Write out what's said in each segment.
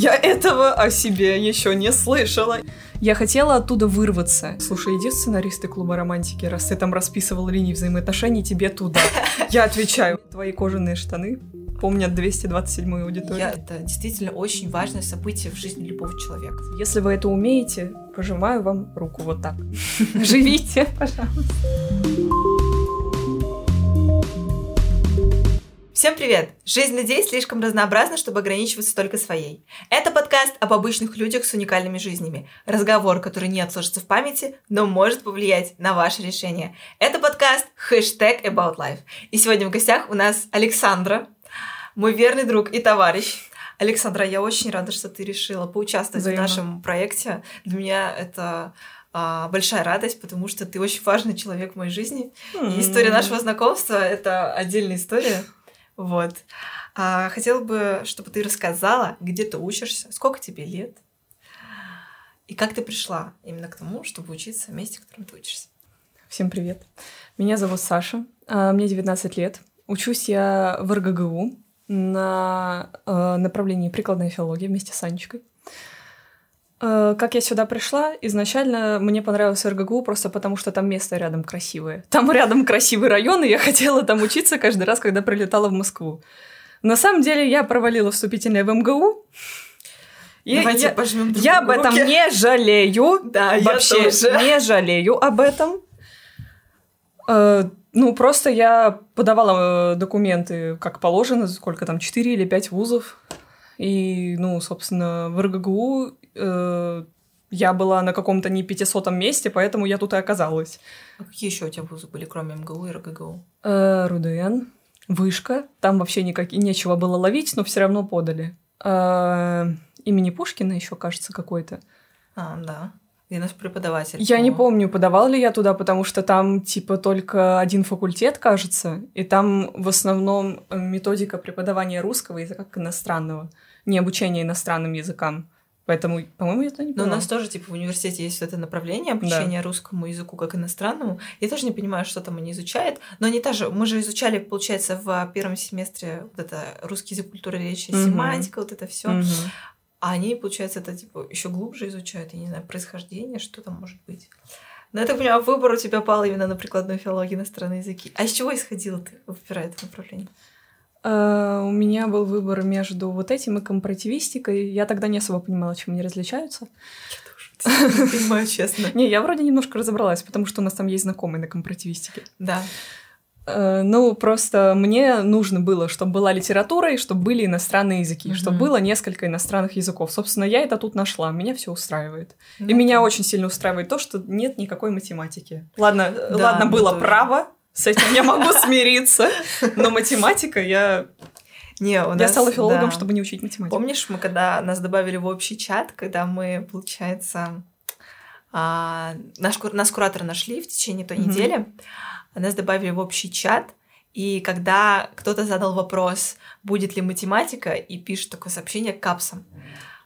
Я этого о себе еще не слышала. Я хотела оттуда вырваться. Слушай, иди сценаристы клуба романтики, раз ты там расписывал линии взаимоотношений, тебе туда. Я отвечаю. Твои кожаные штаны помнят 227-ю аудиторию. Я, это действительно очень важное событие в жизни любого человека. Если вы это умеете, пожимаю вам руку вот так. Живите, пожалуйста. Всем привет! Жизнь людей слишком разнообразна, чтобы ограничиваться только своей. Это подкаст об обычных людях с уникальными жизнями. Разговор, который не отложится в памяти, но может повлиять на ваше решение. Это подкаст хэштег About Life. И сегодня в гостях у нас Александра, мой верный друг и товарищ. Александра, я очень рада, что ты решила поучаствовать Взаимно. в нашем проекте. Для меня это а, большая радость, потому что ты очень важный человек в моей жизни. Mm-hmm. И история нашего знакомства — это отдельная история. Вот. А, хотела бы, чтобы ты рассказала, где ты учишься, сколько тебе лет, и как ты пришла именно к тому, чтобы учиться в месте, в котором ты учишься. Всем привет. Меня зовут Саша, а, мне 19 лет. Учусь я в РГГУ на а, направлении прикладная филология вместе с Анечкой. Э, как я сюда пришла, изначально мне понравилось РГГУ просто потому, что там место рядом красивое. Там рядом красивый район, и я хотела там учиться каждый раз, когда прилетала в Москву. На самом деле я провалила вступительное в МГУ. И Давайте я, пожмем я об этом не жалею. Да, Вообще я тоже. не жалею об этом. Э, ну, просто я подавала э, документы как положено, сколько там, 4 или 5 вузов. И, ну, собственно, в РГГУ э, я была на каком-то не 500 месте, поэтому я тут и оказалась. А какие еще у тебя вузы были, кроме МГУ и РГГУ? Э, РУДН, Вышка. Там вообще никак... нечего было ловить, но все равно подали. Э, имени Пушкина еще, кажется, какой-то. А, да. И наш преподаватель. Я по... не помню, подавал ли я туда, потому что там типа только один факультет, кажется, и там в основном методика преподавания русского языка как иностранного, не обучение иностранным языкам. Поэтому, по-моему, это не Но у нас тоже, типа, в университете есть это направление обучения да. русскому языку как иностранному. Я тоже не понимаю, что там они изучают. Но они тоже... Мы же изучали, получается, в первом семестре вот это русский язык, культура речи, угу. семантика, вот это все. Угу. А они, получается, это, типа, еще глубже изучают. Я не знаю, происхождение, что там может быть. Но я так понимаю, выбор у тебя пал именно на прикладную филологию иностранные языки. А из чего исходила ты, выбирая это направление? Uh, у меня был выбор между вот этим и компаративистикой. Я тогда не особо понимала, чем они различаются. Я тоже не понимаю, честно. Не, я вроде немножко разобралась, потому что у нас там есть знакомые на компаративистике. Да. Uh, ну, просто мне нужно было, чтобы была литература и чтобы были иностранные языки, чтобы было несколько иностранных языков. Собственно, я это тут нашла, меня все устраивает. И меня очень сильно устраивает то, что нет никакой математики. Ладно, ладно, было право, с этим я могу смириться. Но математика я не, у нас, я стала филологом, да. чтобы не учить математику. Помнишь, мы когда нас добавили в общий чат, когда мы, получается, а, наш, нас кураторы нашли в течение той mm-hmm. недели, нас добавили в общий чат, и когда кто-то задал вопрос, будет ли математика, и пишет такое сообщение к капсам,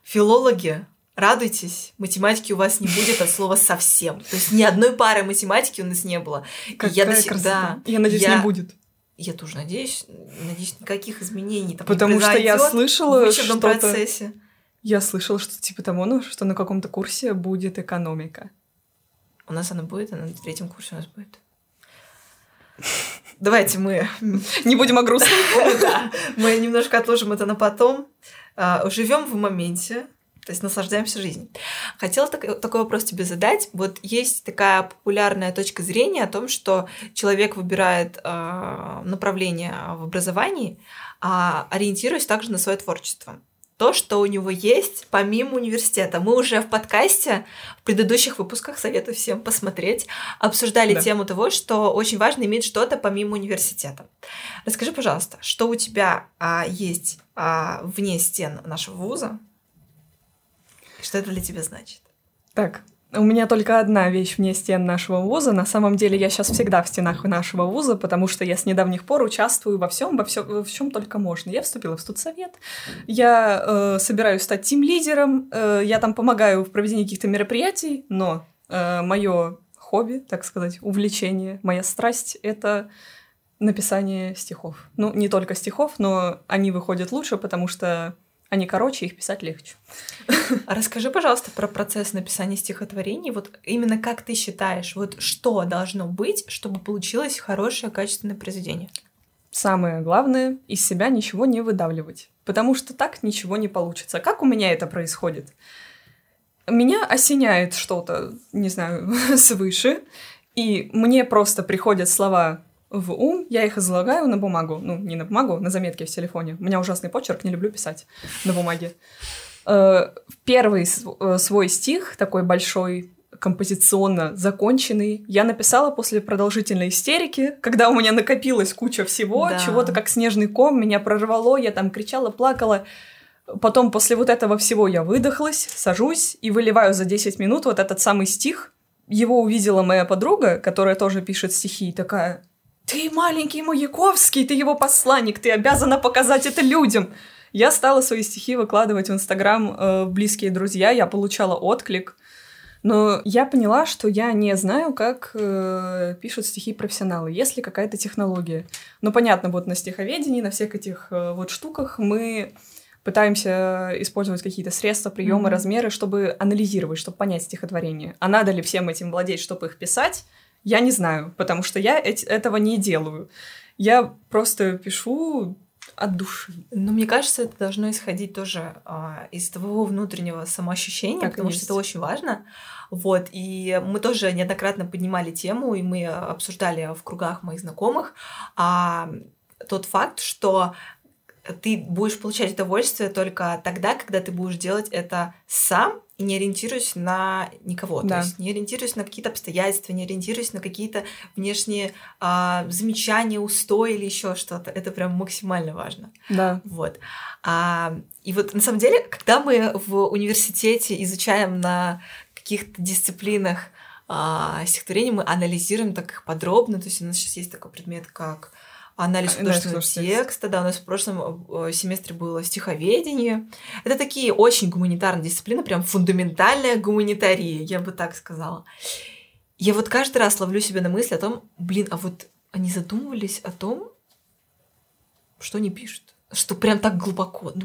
филологи радуйтесь, математики у вас не будет от слова совсем. То есть ни одной пары математики у нас не было. Какая я до сих... да, Я надеюсь, я... не будет. Я тоже надеюсь, надеюсь, никаких изменений там Потому не что я слышала в что процессе. Я слышала, что типа того, ну, что на каком-то курсе будет экономика. У нас она будет, а на третьем курсе у нас будет. Давайте мы не будем о грустном. Мы немножко отложим это на потом. А, Живем в моменте, то есть наслаждаемся жизнью. Хотела так, такой вопрос тебе задать. Вот есть такая популярная точка зрения о том, что человек выбирает э, направление в образовании, а ориентируясь также на свое творчество. То, что у него есть помимо университета. Мы уже в подкасте в предыдущих выпусках советую всем посмотреть, обсуждали да. тему того, что очень важно иметь что-то помимо университета. Расскажи, пожалуйста, что у тебя а, есть а, вне стен нашего вуза, что это для тебя значит? Так, у меня только одна вещь вне стен нашего вуза. На самом деле я сейчас всегда в стенах нашего вуза, потому что я с недавних пор участвую во всем, во всем, во чем только можно. Я вступила в студсовет, я э, собираюсь стать тим-лидером, э, я там помогаю в проведении каких-то мероприятий, но э, мое хобби, так сказать, увлечение, моя страсть — это написание стихов. Ну, не только стихов, но они выходят лучше, потому что они короче, их писать легче. А расскажи, пожалуйста, про процесс написания стихотворений. Вот именно как ты считаешь, вот что должно быть, чтобы получилось хорошее, качественное произведение? Самое главное — из себя ничего не выдавливать, потому что так ничего не получится. Как у меня это происходит? Меня осеняет что-то, не знаю, свыше, и мне просто приходят слова в ум, я их излагаю на бумагу. Ну, не на бумагу, на заметке в телефоне. У меня ужасный почерк, не люблю писать на бумаге. Э, первый э, свой стих, такой большой, композиционно законченный, я написала после продолжительной истерики, когда у меня накопилась куча всего, да. чего-то как снежный ком, меня прорвало, я там кричала, плакала. Потом после вот этого всего я выдохлась, сажусь и выливаю за 10 минут вот этот самый стих. Его увидела моя подруга, которая тоже пишет стихи, и такая, ты маленький Маяковский, ты его посланник, ты обязана показать это людям. Я стала свои стихи выкладывать в Инстаграм э, близкие друзья, я получала отклик. Но я поняла, что я не знаю, как э, пишут стихи профессионалы. Есть ли какая-то технология? Ну, понятно, вот на стиховедении, на всех этих э, вот штуках мы пытаемся использовать какие-то средства, приемы, mm-hmm. размеры, чтобы анализировать, чтобы понять стихотворение. А надо ли всем этим владеть, чтобы их писать? Я не знаю, потому что я эти, этого не делаю. Я просто пишу от души. Но мне кажется, это должно исходить тоже а, из твоего внутреннего самоощущения, так потому что это очень важно. Вот, и мы тоже неоднократно поднимали тему, и мы обсуждали в кругах моих знакомых а, тот факт, что ты будешь получать удовольствие только тогда, когда ты будешь делать это сам не ориентируясь на никого. Да. То есть не ориентируясь на какие-то обстоятельства, не ориентируясь на какие-то внешние а, замечания, устои или еще что-то. Это прям максимально важно. Да. Вот. А, и вот на самом деле, когда мы в университете изучаем на каких-то дисциплинах а, стихотворения, мы анализируем так их подробно. То есть у нас сейчас есть такой предмет, как анализ художественного текста. Да, у нас в прошлом э, семестре было стиховедение. Это такие очень гуманитарные дисциплины, прям фундаментальная гуманитария, я бы так сказала. Я вот каждый раз ловлю себя на мысли о том, блин, а вот они задумывались о том, что они пишут что прям так глубоко. Ну,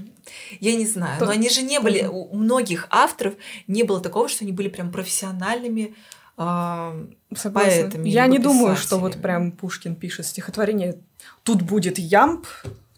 я не знаю. Но они же не были, у многих авторов не было такого, что они были прям профессиональными э, поэтами. Я не думаю, что вот прям Пушкин пишет стихотворение тут будет ямб,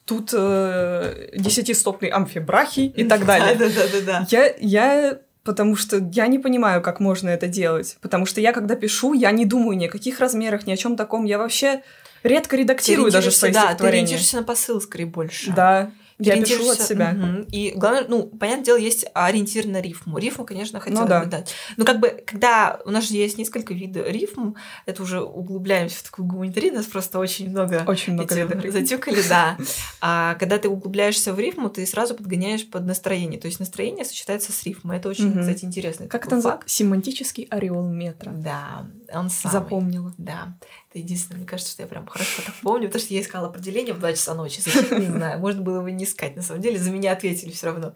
тут э, десятистопный амфибрахий и так далее. Да, да, да, да. Я, я потому что я не понимаю, как можно это делать. Потому что я, когда пишу, я не думаю ни о каких размерах, ни о чем таком. Я вообще редко редактирую даже свои да, стихотворения. Да, ты ориентируешься на посыл, скорее, больше. Да. Я пишу от себя. Угу. И главное, ну, понятное дело, есть ориентир на рифму. Рифму, конечно, хотелось ну, да. бы дать. Но как бы, когда у нас же есть несколько видов рифм, это уже углубляемся в такую гуманитарию, нас просто очень много, очень много затюкали, да. А когда ты углубляешься в рифму, ты сразу подгоняешь под настроение. То есть настроение сочетается с рифмой. Это очень, угу. кстати, интересно. Как это называется? Семантический ореол метра. Да, он самый. Запомнила. Да. Это единственное, мне кажется, что я прям хорошо так помню, потому что я искала определение в 2 часа ночи. Не знаю, можно было его не искать. На самом деле, за меня ответили все равно.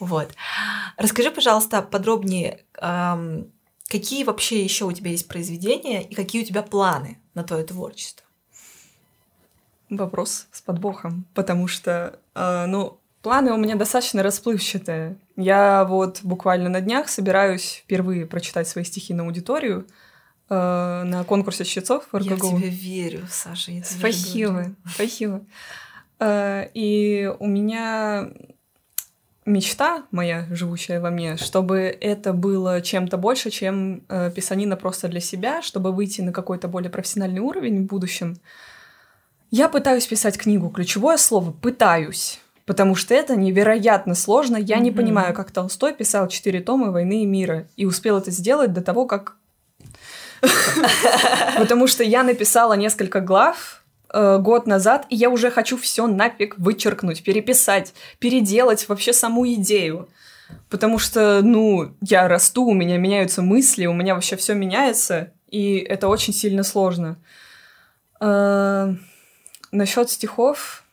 Вот. Расскажи, пожалуйста, подробнее, какие вообще еще у тебя есть произведения и какие у тебя планы на твое творчество? Вопрос с подбохом, потому что, э, ну, планы у меня достаточно расплывчатые. Я вот буквально на днях собираюсь впервые прочитать свои стихи на аудиторию — э, на конкурсе чтецов в РГГУ. Я тебе верю, Саша. Я спасибо, спасибо. Э, и у меня мечта моя, живущая во мне, чтобы это было чем-то больше, чем э, писанина просто для себя, чтобы выйти на какой-то более профессиональный уровень в будущем. Я пытаюсь писать книгу. Ключевое слово «пытаюсь». Потому что это невероятно сложно. Я mm-hmm. не понимаю, как Толстой писал четыре тома «Войны и мира» и успел это сделать до того, как Потому что я написала несколько глав э, год назад, и я уже хочу все нафиг вычеркнуть, переписать, переделать вообще саму идею. Потому что, ну, я расту, у меня меняются мысли, у меня вообще все меняется, и это очень сильно сложно. Э, насчет стихов,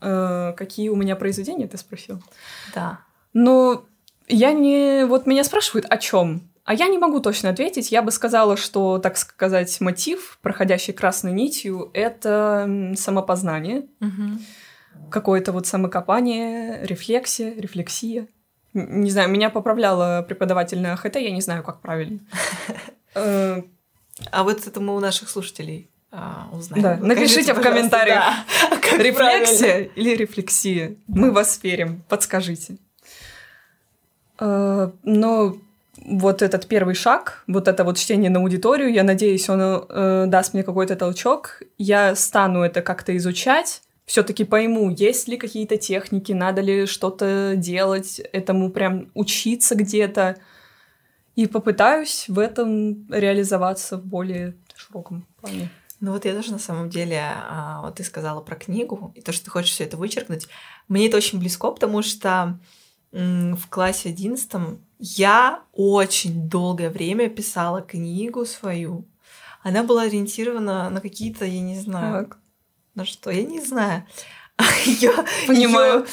э, какие у меня произведения, ты спросил? Да. Ну, я не... Вот меня спрашивают, о чем? А я не могу точно ответить. Я бы сказала, что, так сказать, мотив, проходящий красной нитью, это самопознание. Угу. какое-то вот самокопание, рефлексия, рефлексия. Не знаю, меня поправляла преподаватель на ХТ, я не знаю, как правильно. А вот это мы у наших слушателей а, узнаем. Да, напишите в комментариях, да, Рефлексия или рефлексия? Мы вас верим, подскажите. Э, Но вот этот первый шаг, вот это вот чтение на аудиторию, я надеюсь, он э, даст мне какой-то толчок. Я стану это как-то изучать, все-таки пойму, есть ли какие-то техники, надо ли что-то делать, этому прям учиться где-то. И попытаюсь в этом реализоваться в более широком плане. Ну вот я тоже на самом деле, а, вот ты сказала про книгу, и то, что ты хочешь все это вычеркнуть, мне это очень близко, потому что в классе одиннадцатом я очень долгое время писала книгу свою. Она была ориентирована на какие-то, я не знаю, Так, на что, я не знаю. Ее, Понимаю.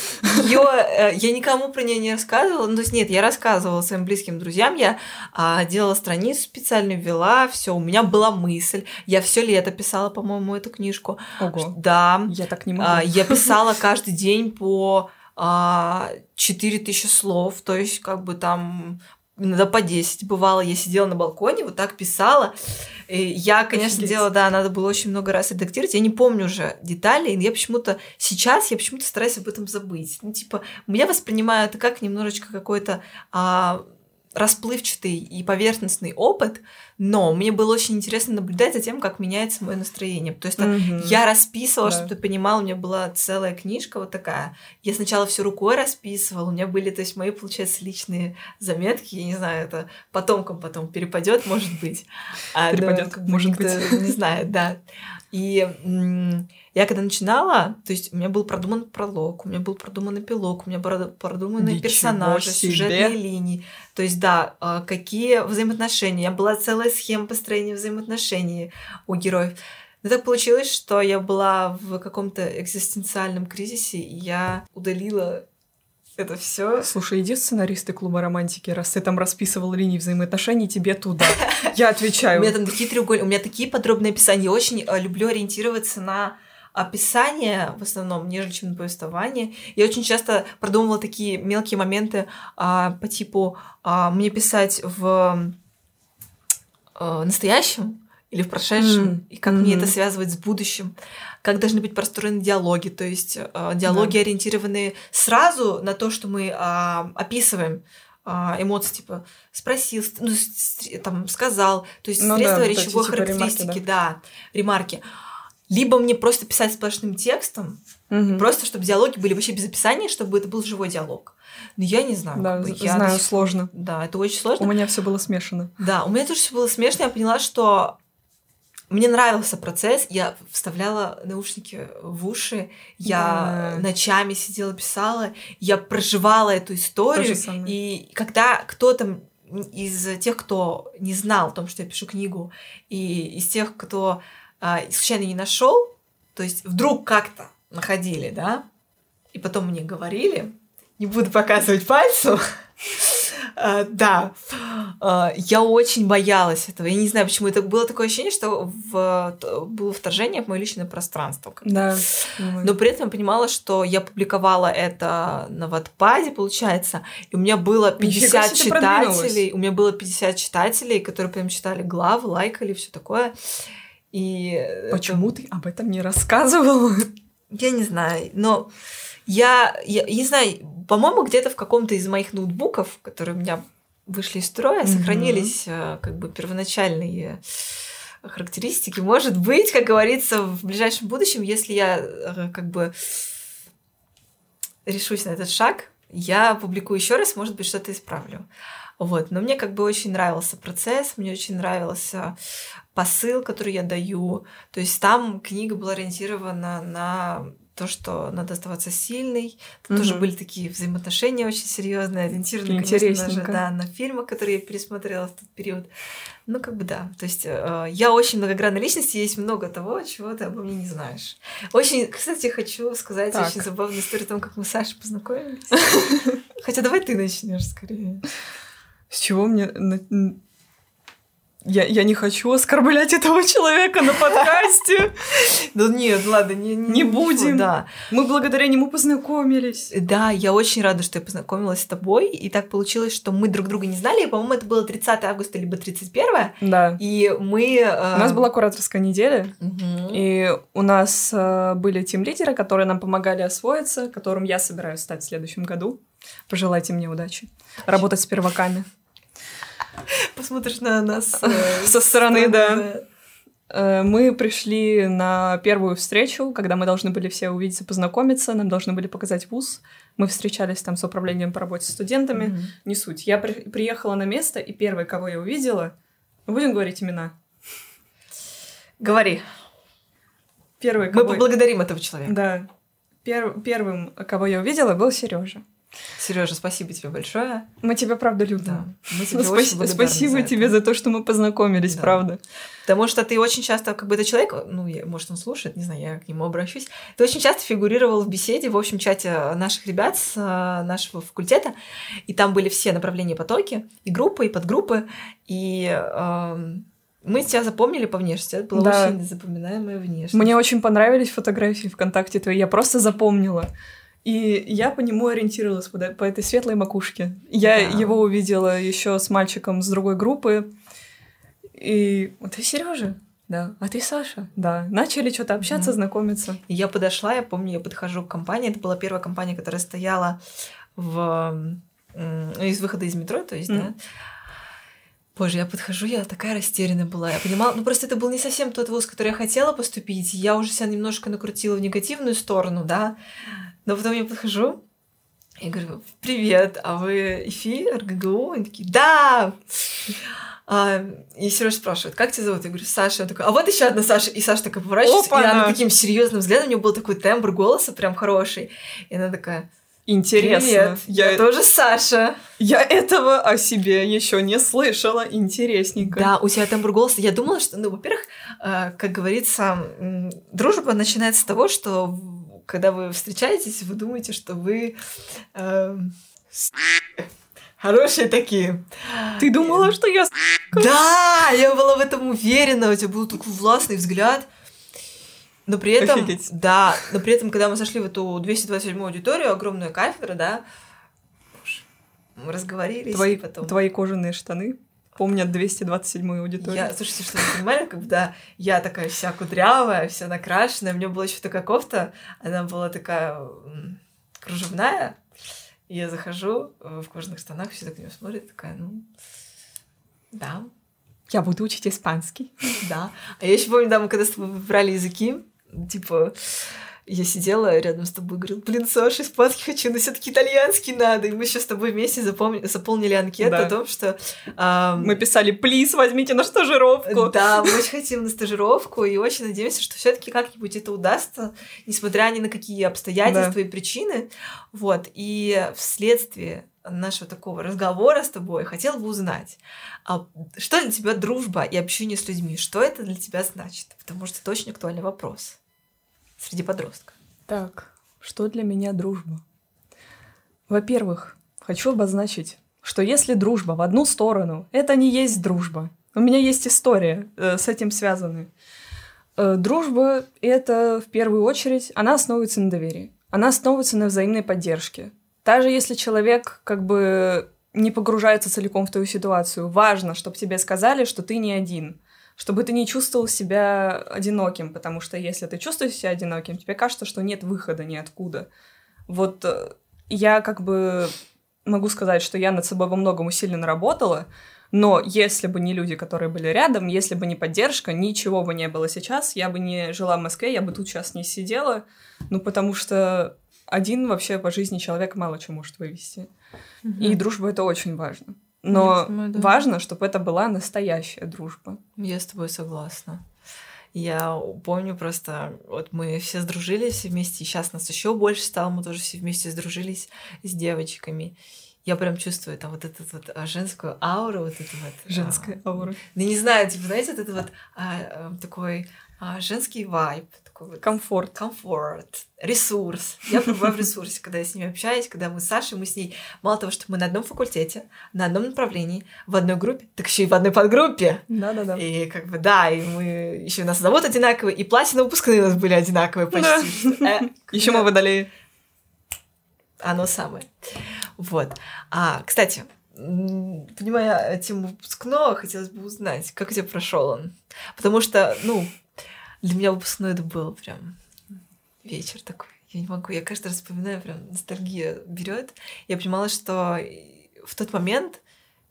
Ее, я никому про нее не рассказывала. Ну, то есть, нет, я рассказывала своим близким друзьям. Я а, делала страницу специально, ввела, все. У меня была мысль. Я все лето писала, по-моему, эту книжку. Ого, Да. я так не могу. А, я писала каждый день по а, 4000 слов. То есть, как бы там иногда по 10 бывало. Я сидела на балконе, вот так писала. И я, конечно, Офигеть. делала, да, надо было очень много раз редактировать. Я не помню уже деталей, но я почему-то сейчас я почему-то стараюсь об этом забыть. Ну, типа, я воспринимаю это как немножечко какой-то а, расплывчатый и поверхностный опыт, но мне было очень интересно наблюдать за тем, как меняется мое настроение. То есть Мгм. я расписывала, Да. чтобы ты понимал, у меня была целая книжка вот такая. Я сначала все рукой расписывала, у меня были, то есть мои, получается, личные заметки. Я не знаю, это потомкам потом перепадет, может быть. А, да, бы может никто Не знает, да. И я когда начинала, то есть у меня был продуман пролог, у меня был продуман эпилог, у меня были продуманы Ничего персонажи, себе. сюжетные линии. То есть, да, а, какие взаимоотношения. У меня была целая схема построения взаимоотношений у героев. Но так получилось, что я была в каком-то экзистенциальном кризисе, и я удалила это все. Слушай, иди сценаристы клуба романтики, раз ты там расписывал линии взаимоотношений, тебе туда. Я У отвечаю. меня там такие треугольники, у меня такие подробные описания. Я очень э, люблю ориентироваться на описание в основном, нежели чем на повествование. Я очень часто продумывала такие мелкие моменты а, по типу а, мне писать в э, настоящем или в прошедшем, М, и как мне мгм. это связывать с будущим, как должны быть простроены диалоги, то есть э, диалоги ориентированы сразу на то, что мы а, описываем а, эмоции, типа спросил, ну, там сказал, то есть Ну да, средства эти речевой типа ремарки, характеристики, да, ремарки. Либо мне просто писать сплошным текстом, Мгм. просто чтобы диалоги были вообще без описания, чтобы это был живой диалог. Но я не знаю. Да, как бы, я знаю, сих сложно. Да, это очень сложно. У меня все было смешано. Да, у меня тоже все было смешно. Я поняла, что мне нравился процесс. Я вставляла наушники в уши. Я Да. ночами сидела, писала. Я проживала эту То историю. И когда кто-то из тех, кто не знал о том, что я пишу книгу, и из тех, кто случайно не нашел, то есть вдруг как-то находили, да, и потом мне говорили, не буду показывать пальцем, а, да, а, я очень боялась этого. Я не знаю, почему. Это было такое ощущение, что в, было вторжение в мое личное пространство. Да. но при этом я понимала, что я публиковала это на Ватпаде, получается, и у меня было Нифига 50 себе, ты продвинулась. читателей. У меня было 50 читателей, которые прям читали главы, лайкали, все такое. И это- Почему ты об этом не рассказывал? я не знаю, но я, я, не знаю, по-моему, где-то в каком-то из моих ноутбуков, которые у меня вышли из строя, Мгм. сохранились э, как бы первоначальные характеристики. Может быть, как говорится, в ближайшем будущем, если я э, как бы решусь на этот шаг, я публикую еще раз, может быть, что-то исправлю. Вот. Но мне как бы очень нравился процесс, мне очень нравился посыл, который я даю. То есть там книга была ориентирована на то, что надо оставаться сильной. Тут тоже Мгм. были такие взаимоотношения очень серьезные, ориентированы, конечно же, Интересненько. да, на фильмы, которые я пересмотрела в тот период. Ну, как бы да. То есть э, я очень многогранная личность, и есть много того, чего ты обо мне не знаешь. Очень, кстати, хочу сказать Так. очень забавную историю о том, как мы с Сашей познакомились. Хотя давай ты начнешь скорее. С чего мне... Я, я не хочу оскорблять этого человека на подкасте. Да нет, ладно, не, Не будем. Да. Мы благодаря нему познакомились. Да, я очень рада, что я познакомилась с тобой. И так получилось, что мы друг друга не знали. И, по-моему, это было 30 августа, либо 31. Да. И мы... э, У нас была кураторская неделя, и у нас э, были тим-лидеры, которые нам помогали освоиться, которым я собираюсь стать в следующем году. Пожелайте мне удачи. Работать с перваками. Посмотришь на нас э, Со стороны, да. Э, Мы пришли на первую встречу, когда мы должны были все увидеться, познакомиться, нам должны были показать вуз. Мы встречались там с управлением по работе с студентами. Мгм. Не суть. Я при- приехала на место, и первый, кого я увидела... Мы будем говорить имена? Говори. Первый, Мы кого... поблагодарим этого человека. Да. Пер- Первым, кого я увидела, был Сережа. Сережа, спасибо тебе большое. Мы тебя правда любим. Да. Мы тебе Ну, очень благодарны Спасибо тебе за то, что мы познакомились, Да. правда. Потому что ты очень часто, как бы это человек, ну, я- может, он слушает, не знаю, я к нему обращусь. Ты очень часто фигурировал в беседе в общем чате наших ребят с э, нашего факультета, и там были все направления потоки, и группы, и подгруппы, и эм, мы тебя запомнили по внешности. Это была Да. очень запоминаемая внешность. Мне очень понравились фотографии ВКонтакте твои, я просто запомнила. И я по нему ориентировалась по, по этой светлой макушке. Я Да. его увидела еще с мальчиком с другой группы. И ты Сережа? Да. А ты Саша? Да. Начали что-то общаться, Мгм. знакомиться. И я подошла, я помню, я подхожу к компании. Это была первая компания, которая стояла в из выхода из метро, то есть, Мгм. да. Боже, я подхожу, я такая растерянная была. Я понимала, ну просто это был не совсем тот вуз, который я хотела поступить. Я уже себя немножко накрутила в негативную сторону, да. Но потом я подхожу и говорю, привет, а вы ИФИ, РГГУ? Они такие, да! А, и Сережа спрашивает, как тебя зовут? Я говорю, Саша. Он такой, а вот еще одна Саша. И Саша такая поворачивается, и Опа-на! она таким серьезным взглядом, у нее был такой тембр голоса прям хороший. И она такая, Интересно. привет, я, Я, тоже Саша. я этого о себе еще не слышала. Интересненько. Да, у тебя тембр голоса. Я думала, что, ну, во-первых, э, как говорится, дружба начинается с того, что когда вы встречаетесь, вы думаете, что вы с- хорошие такие. Ты думала, что я... Да, я была в этом уверена, у тебя был такой властный взгляд. Но при этом, Офигеть. да, но при этом, когда мы сошли в эту 227 аудиторию, огромную кафедру, да, мы разговорились, Твои, потом... твои кожаные штаны помнят 227-ю аудиторию. Я, слушайте, что вы понимали, когда я такая вся кудрявая, вся накрашенная, у меня была еще такая кофта, она была такая кружевная, и я захожу э, в кожаных штанах, все так на меня смотрят, такая, ну, да, Я буду учить испанский. да. А я еще помню, да, мы когда с тобой выбрали языки, типа, я сидела рядом с тобой и говорила, блин, Саша, испанский хочу, но все таки итальянский надо. И мы еще с тобой вместе запомни- заполнили анкету Да. о том, что... ам, Мы писали, плиз, возьмите на стажировку. Да, мы очень хотим на стажировку и очень надеемся, что все-таки как-нибудь это удастся, несмотря ни на какие обстоятельства и причины. Вот. И вследствие нашего такого разговора с тобой хотела бы узнать, а что для тебя дружба и общение с людьми? Что это для тебя значит? Потому что это очень актуальный вопрос среди подростков. Так, что для меня дружба? Во-первых, хочу обозначить, что если дружба в одну сторону, это не есть дружба. У меня есть история э, с этим связанная. Э, дружба — это, в первую очередь, она основывается на доверии. Она основывается на взаимной поддержке. Даже если человек как бы не погружается целиком в твою ситуацию, важно, чтобы тебе сказали, что ты не один, чтобы ты не чувствовал себя одиноким, потому что если ты чувствуешь себя одиноким, тебе кажется, что нет выхода ниоткуда. Вот э, я как бы могу сказать, что я над собой во многом усиленно работала, но если бы не люди, которые были рядом, если бы не поддержка, ничего бы не было сейчас, я бы не жила в Москве, я бы тут сейчас не сидела, ну потому что один вообще по жизни человек мало чего может вывести. И дружба это очень важно. Но Я думаю, да. важно, чтобы это была настоящая дружба. Я с тобой согласна. Я помню просто, вот мы все сдружились вместе, и сейчас нас еще больше стало, мы тоже все вместе сдружились с девочками. Я прям чувствую там вот эту вот а, женскую ауру, вот эту вот. а, Женская аура. Да не знаю, типа, знаете, вот это вот а, а, такой а, женский вайб, такой Комфорт. комфорт, ресурс. Я пребываю в ресурсе, когда я с ними общаюсь, когда мы с Сашей, мы с ней, мало того, что мы на одном факультете, на одном направлении, в одной группе, так еще и в одной подгруппе. Да-да-да. И как бы да, и мы еще нас зовут одинаковые, и платье на выпускные у нас были одинаковые почти. Да. Э, Еще мы выдали. Оно самое. Вот. А, кстати, понимая тему выпускного, хотелось бы узнать, как у тебя прошел он. Потому что, ну, для меня выпускной это был прям вечер такой. Я не могу, я каждый раз вспоминаю, прям ностальгия берет. Я понимала, что в тот момент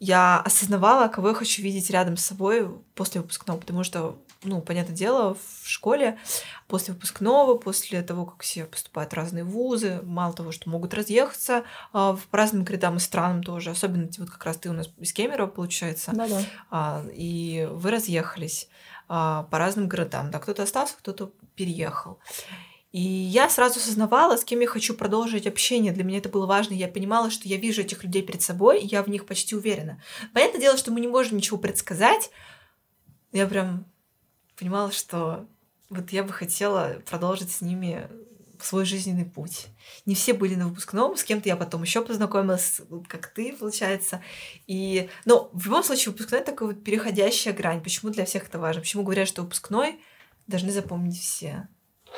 я осознавала, кого я хочу видеть рядом с собой после выпускного, потому что, ну, понятное дело, в школе после выпускного, после того, как все поступают в разные вузы, мало того, что могут разъехаться а, по разным городам и странам тоже, особенно вот как раз ты у нас из Кемерово, получается, Да-да. а, и вы разъехались по разным городам, да, кто-то остался, кто-то переехал. И я сразу осознавала, с кем я хочу продолжить общение. Для меня это было важно. Я понимала, что я вижу этих людей перед собой, и я в них почти уверена. Понятное дело, что мы не можем ничего предсказать. Я прям понимала, что вот я бы хотела продолжить с ними свой жизненный путь. Не все были на выпускном, с кем-то я потом еще познакомилась, как ты, получается. И, но в любом случае выпускной такая вот переходящая грань. Почему для всех это важно? Почему говорят, что выпускной должны запомнить все?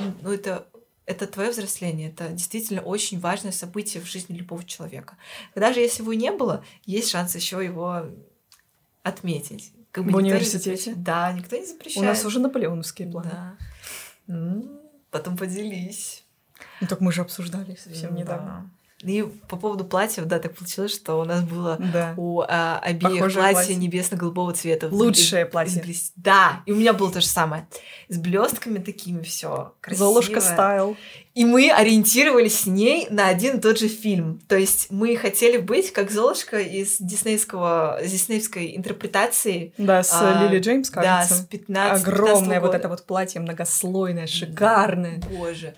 Ну, ну, это это твое взросление, это действительно очень важное событие в жизни любого человека. Даже если его не было, есть шанс еще его отметить. Как В никто не университете? запрещает. Да, никто не У запрещает. нас уже наполеоновские планы. Да. Потом поделись. Ну так мы же обсуждали совсем Да. недавно. И по поводу платьев, да, так получилось, что у нас было Да. у а, обеих Похожее платье, платье. небесно-голубого цвета. Лучшее Из- платье. блес- Да, и у меня было то же самое. С блестками такими все красиво. Золушка стайл. И мы ориентировались с ней на один и тот же фильм. То есть мы хотели быть как Золушка из диснейского, из диснеевской интерпретации. Да, с А, Лили Джеймс, Да, с кажется. 15 Огромное вот года. это вот платье многослойное, шикарное. Боже.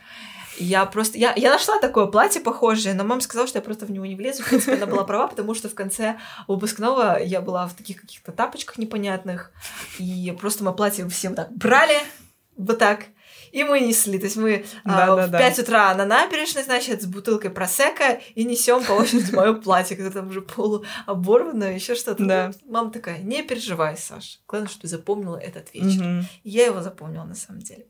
Я просто... Я, я нашла такое платье похожее, но мама сказала, что я просто в него не влезу. В принципе, она была права, потому что в конце выпускного я была в таких каких-то тапочках непонятных. И просто мы платье все вот так брали, вот так, и мы несли. То есть мы а, в Да-да-да. 5 утра на набережной, значит, с бутылкой просека и несем по очереди мое платье, которое там уже полуоборвано, еще что-то. Да. Ну, Мама такая, не переживай, Саша. Главное, что ты запомнила этот вечер. И Я его запомнила на самом деле.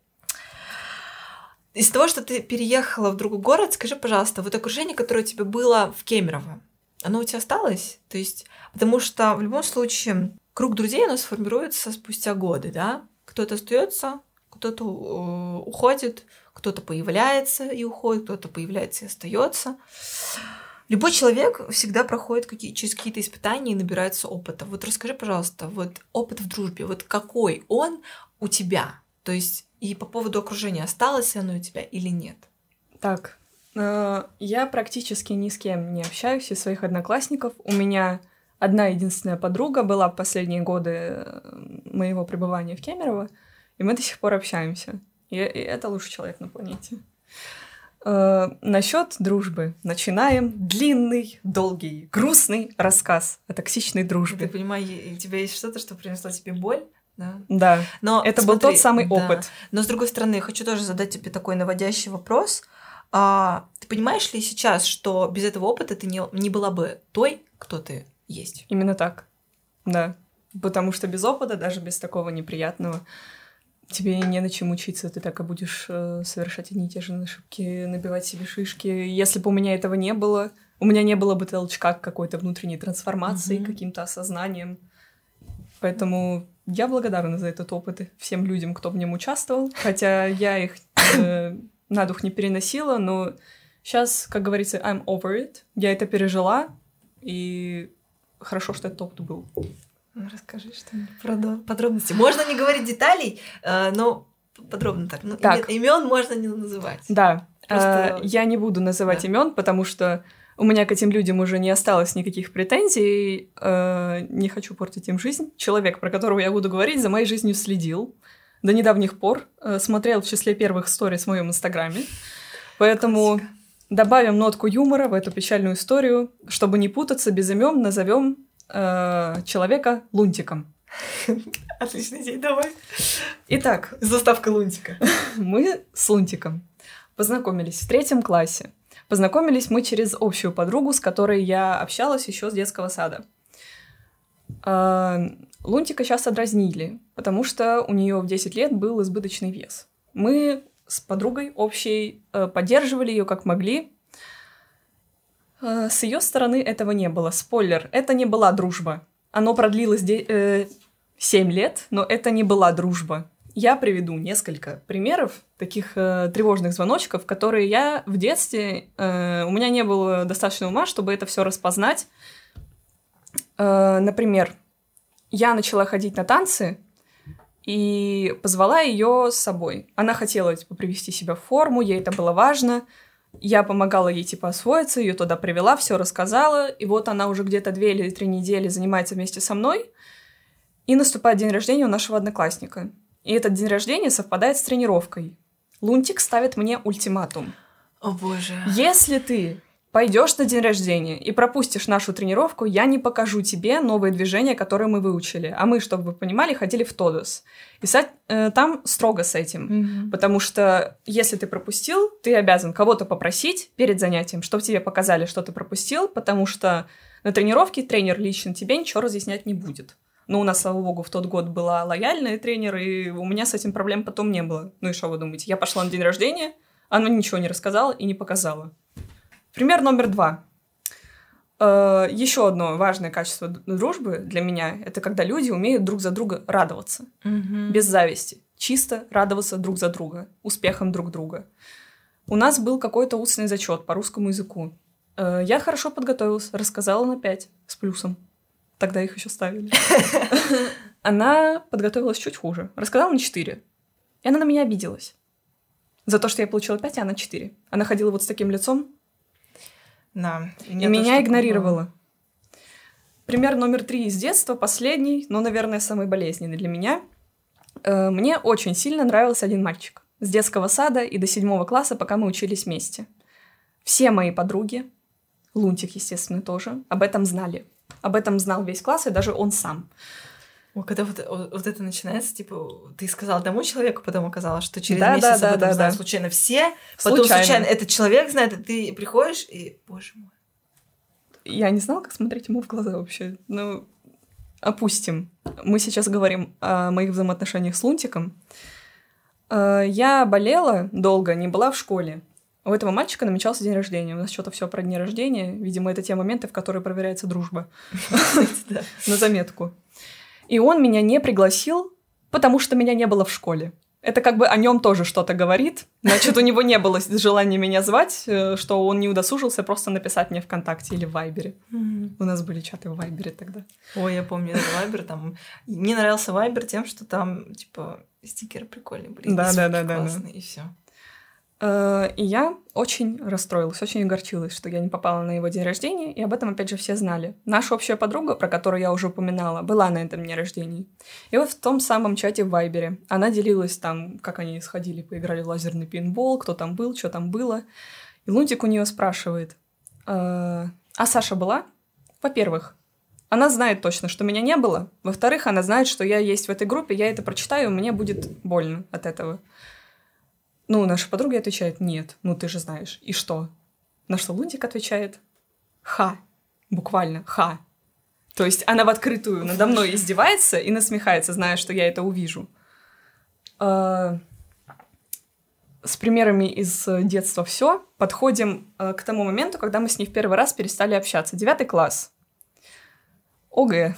Из того, что ты переехала в другой город, скажи, пожалуйста, вот окружение, которое у тебя было в Кемерово, оно у тебя осталось? То есть, потому что в любом случае круг друзей у нас формируется спустя годы, да? Кто-то остается, кто-то э, уходит, кто-то появляется и уходит, кто-то появляется и остается. Любой человек всегда проходит какие, через какие-то испытания и набирается опыта. Вот расскажи, пожалуйста, вот опыт в дружбе, вот какой он у тебя? То есть и по поводу окружения, осталось оно у тебя или нет? Так, э, я практически ни с кем не общаюсь из своих одноклассников. У меня одна единственная подруга была в последние годы э, моего пребывания в Кемерово, и мы до сих пор общаемся. И, и это лучший человек на планете. Насчет дружбы. Начинаем длинный, долгий, грустный рассказ о токсичной Ты дружбе. понимаешь, у тебя есть что-то, что принесло тебе боль? Да. Да, Но это был смотри, тот самый да. опыт. Но с другой стороны, хочу тоже задать тебе такой наводящий вопрос. А, ты понимаешь ли сейчас, что без этого опыта ты не, не была бы той, кто ты есть? Именно так. Да. Потому что без опыта, даже без такого неприятного, тебе не на чем учиться. Ты так и будешь э, совершать одни и те же ошибки, набивать себе шишки. Если бы у меня этого не было, у меня не было бы толчка к какой-то внутренней трансформации, Мгм. каким-то осознанием. Поэтому я благодарна за этот опыт всем людям, кто в нем участвовал. Хотя я их э, на дух не переносила, но сейчас, как говорится, I'm over it. Я это пережила, и хорошо, что этот опыт был. Ну, Расскажи что-нибудь про подробности. Можно не говорить деталей, э, но подробно так. Ну, Так. имен можно не называть. Да, Просто- э, я не буду называть Да. имен, потому что у меня к этим людям уже не осталось никаких претензий, э, не хочу портить им жизнь. Человек, про которого я буду говорить, за моей жизнью следил до недавних пор, э, смотрел в числе первых сторис в моем инстаграме, поэтому Классика. добавим нотку юмора в эту печальную историю, чтобы не путаться без имен, назовем э, человека Лунтиком. Отличный день, давай. Итак, С заставкой лунтика. мы с Лунтиком познакомились в третьем классе. Познакомились мы через общую подругу, с которой я общалась еще с детского сада. А, Лунтика часто дразнили, потому что у нее в 10 лет был избыточный вес. Мы с подругой общей э, поддерживали ее как могли. Э, С ее стороны этого не было. Спойлер, это не была дружба. Оно продлилось де- э, 7 лет, но это не была дружба. Я приведу несколько примеров таких э, тревожных звоночков, которые я в детстве... э, у меня не было достаточно ума, чтобы это все распознать. Э, например, я начала ходить на танцы и позвала ее с собой. Она хотела типа, привести себя в форму, ей это было важно. Я помогала ей типа освоиться, ее туда привела, все рассказала. И вот она уже где-то две или три недели занимается вместе со мной. И наступает день рождения у нашего одноклассника. И этот день рождения совпадает с тренировкой. Лунтик ставит мне ультиматум. О боже. Если ты пойдешь на день рождения и пропустишь нашу тренировку, я не покажу тебе новые движения, которые мы выучили. А мы, чтобы вы понимали, ходили в Тодос. И э, там строго с этим. Потому что если ты пропустил, ты обязан кого-то попросить перед занятием, чтобы тебе показали, что ты пропустил, потому что на тренировке тренер лично тебе ничего разъяснять не будет. Но у нас, слава богу, в тот год была лояльная тренер, и у меня с этим проблем потом не было. Ну и что вы думаете? Я пошла на день рождения, она ничего не рассказала и не показала. Пример номер два. Э, Еще одно важное качество дружбы для меня это когда люди умеют друг за друга радоваться Мгм. без зависти, чисто радоваться друг за друга, успехом друг друга. У нас был какой-то устный зачет по русскому языку. Э, Я хорошо подготовилась, рассказала на 5 с плюсом. Тогда их еще ставили. Она подготовилась чуть хуже. Рассказала на 4. И она на меня обиделась. За то, что я получила 5, а она 4. Она ходила вот с таким лицом Да. и меня игнорировала. Пример номер три из детства, последний, но, наверное, самый болезненный для меня. Э, Мне очень сильно нравился один мальчик. С детского сада и до седьмого класса, пока мы учились вместе. Все мои подруги, Лунтик, естественно, тоже, об этом знали. Об этом знал весь класс, и даже он сам. Ой, когда вот, вот- это начинается, типа, ты сказал одному человеку, потом оказалось, что через Да, месяц да, об этом да, знают да. случайно все, потом Случайно. случайно этот человек знает, и ты приходишь, и, боже мой. Я не знала, как смотреть ему в глаза вообще. Ну, опустим. Мы сейчас говорим о моих взаимоотношениях с Лунтиком. Э, Я болела долго, не была в школе. У этого мальчика намечался день рождения. У нас что-то все про дни рождения. Видимо, это те моменты, в которые проверяется дружба. На заметку. И он меня не пригласил, потому что меня не было в школе. Это как бы о нем тоже что-то говорит. Значит, у него не было желания меня звать, э, что он не удосужился просто написать мне ВКонтакте или в Вайбере. У нас были чаты в Вайбере тогда. Ой, я помню этот Вайбер, там... Мне нравился Вайбер тем, что там, типа, стикеры прикольные были. Да, да, да, да, И все. Э, И я очень расстроилась, очень огорчилась, что я не попала на его день рождения, и об этом, опять же, все знали. Наша общая подруга, про которую я уже упоминала, была на этом дне рождения. И вот в том самом чате в Вайбере она делилась там, как они сходили, поиграли в лазерный пинбол, кто там был, что там было. И Лунтик у нее спрашивает, «Э, а Саша была? Во-первых, она знает точно, что меня не было. Во-вторых, она знает, что я есть в этой группе, я это прочитаю, мне будет больно от этого. Ну, наша подруга отвечает, нет, ну ты же знаешь. И что? На что Лунтик отвечает, ха, буквально, ха. То есть она в открытую надо мной издевается и насмехается, зная, что я это увижу. Э, С примерами из э, детства все. Подходим э, к тому моменту, когда мы с ней в первый раз перестали общаться. Девятый класс. ОГЭ.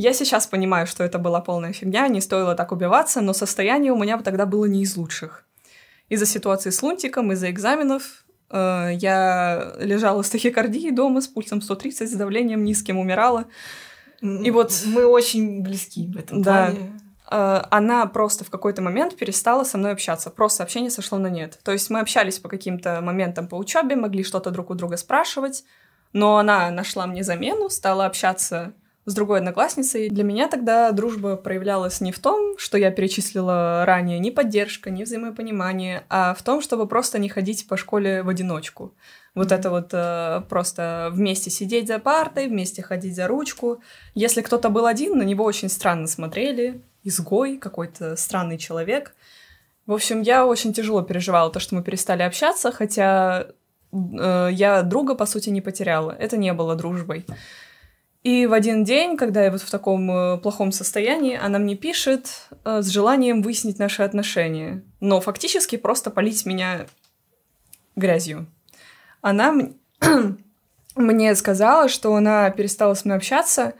Я сейчас понимаю, что это была полная фигня, не стоило так убиваться, но состояние у меня тогда было не из лучших. Из-за ситуации с Лунтиком, из-за экзаменов э, я лежала с тахикардией дома, с пульсом 130, с давлением низким, умирала. И вот- Мы очень близки в этом Да. плане. Э, она просто в какой-то момент перестала со мной общаться. Просто общение сошло на нет. То есть мы общались по каким-то моментам по учебе, могли что-то друг у друга спрашивать, но она нашла мне замену, стала общаться с другой одноклассницей. Для меня тогда дружба проявлялась не в том, что я перечислила ранее, ни поддержка, ни взаимопонимание, а в том, чтобы просто не ходить по школе в одиночку. Вот это вот э, просто вместе сидеть за партой, вместе ходить за ручку. Если кто-то был один, на него очень странно смотрели. Изгой, какой-то странный человек. В общем, я очень тяжело переживала то, что мы перестали общаться, хотя э, я друга, по сути, не потеряла. Это не было дружбой. И в один день, когда я вот в таком э, плохом состоянии, она мне пишет э, с желанием выяснить наши отношения. Но фактически просто полить меня грязью. Она мне сказала, что она перестала с мной общаться,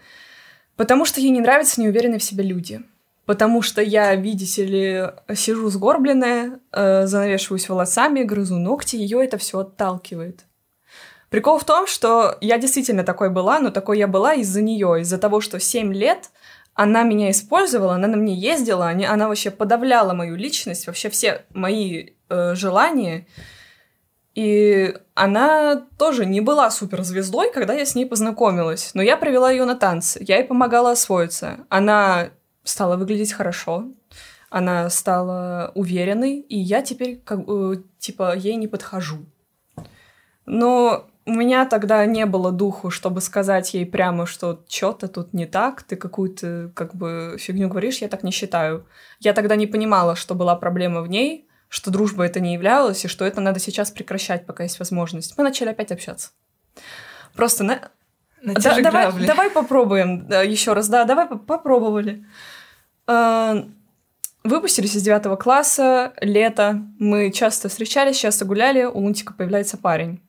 потому что ей не нравятся неуверенные в себе люди. Потому что я, видите ли, сижу сгорбленная, э, занавешиваюсь волосами, грызу ногти, ее это все отталкивает. Прикол в том, что я действительно такой была, но такой я была из-за нее, из-за того, что 7 лет она меня использовала, она на мне ездила, она вообще подавляла мою личность, вообще все мои э, желания. И она тоже не была суперзвездой, когда я с ней познакомилась. Но я привела ее на танцы, я ей помогала освоиться. Она стала выглядеть хорошо, она стала уверенной, и я теперь как бы, типа, ей не подхожу. Но у меня тогда не было духу, чтобы сказать ей прямо, что что-то тут не так, ты какую-то как бы фигню говоришь, я так не считаю. Я тогда не понимала, что была проблема в ней, что дружба это не являлась, и что это надо сейчас прекращать, пока есть возможность. Мы начали опять общаться. Просто на... Да, давай, давай попробуем да, еще раз. Да, давай попробовали. А, выпустились из девятого класса, лето. Мы часто встречались, часто гуляли. У Лунтика появляется парень.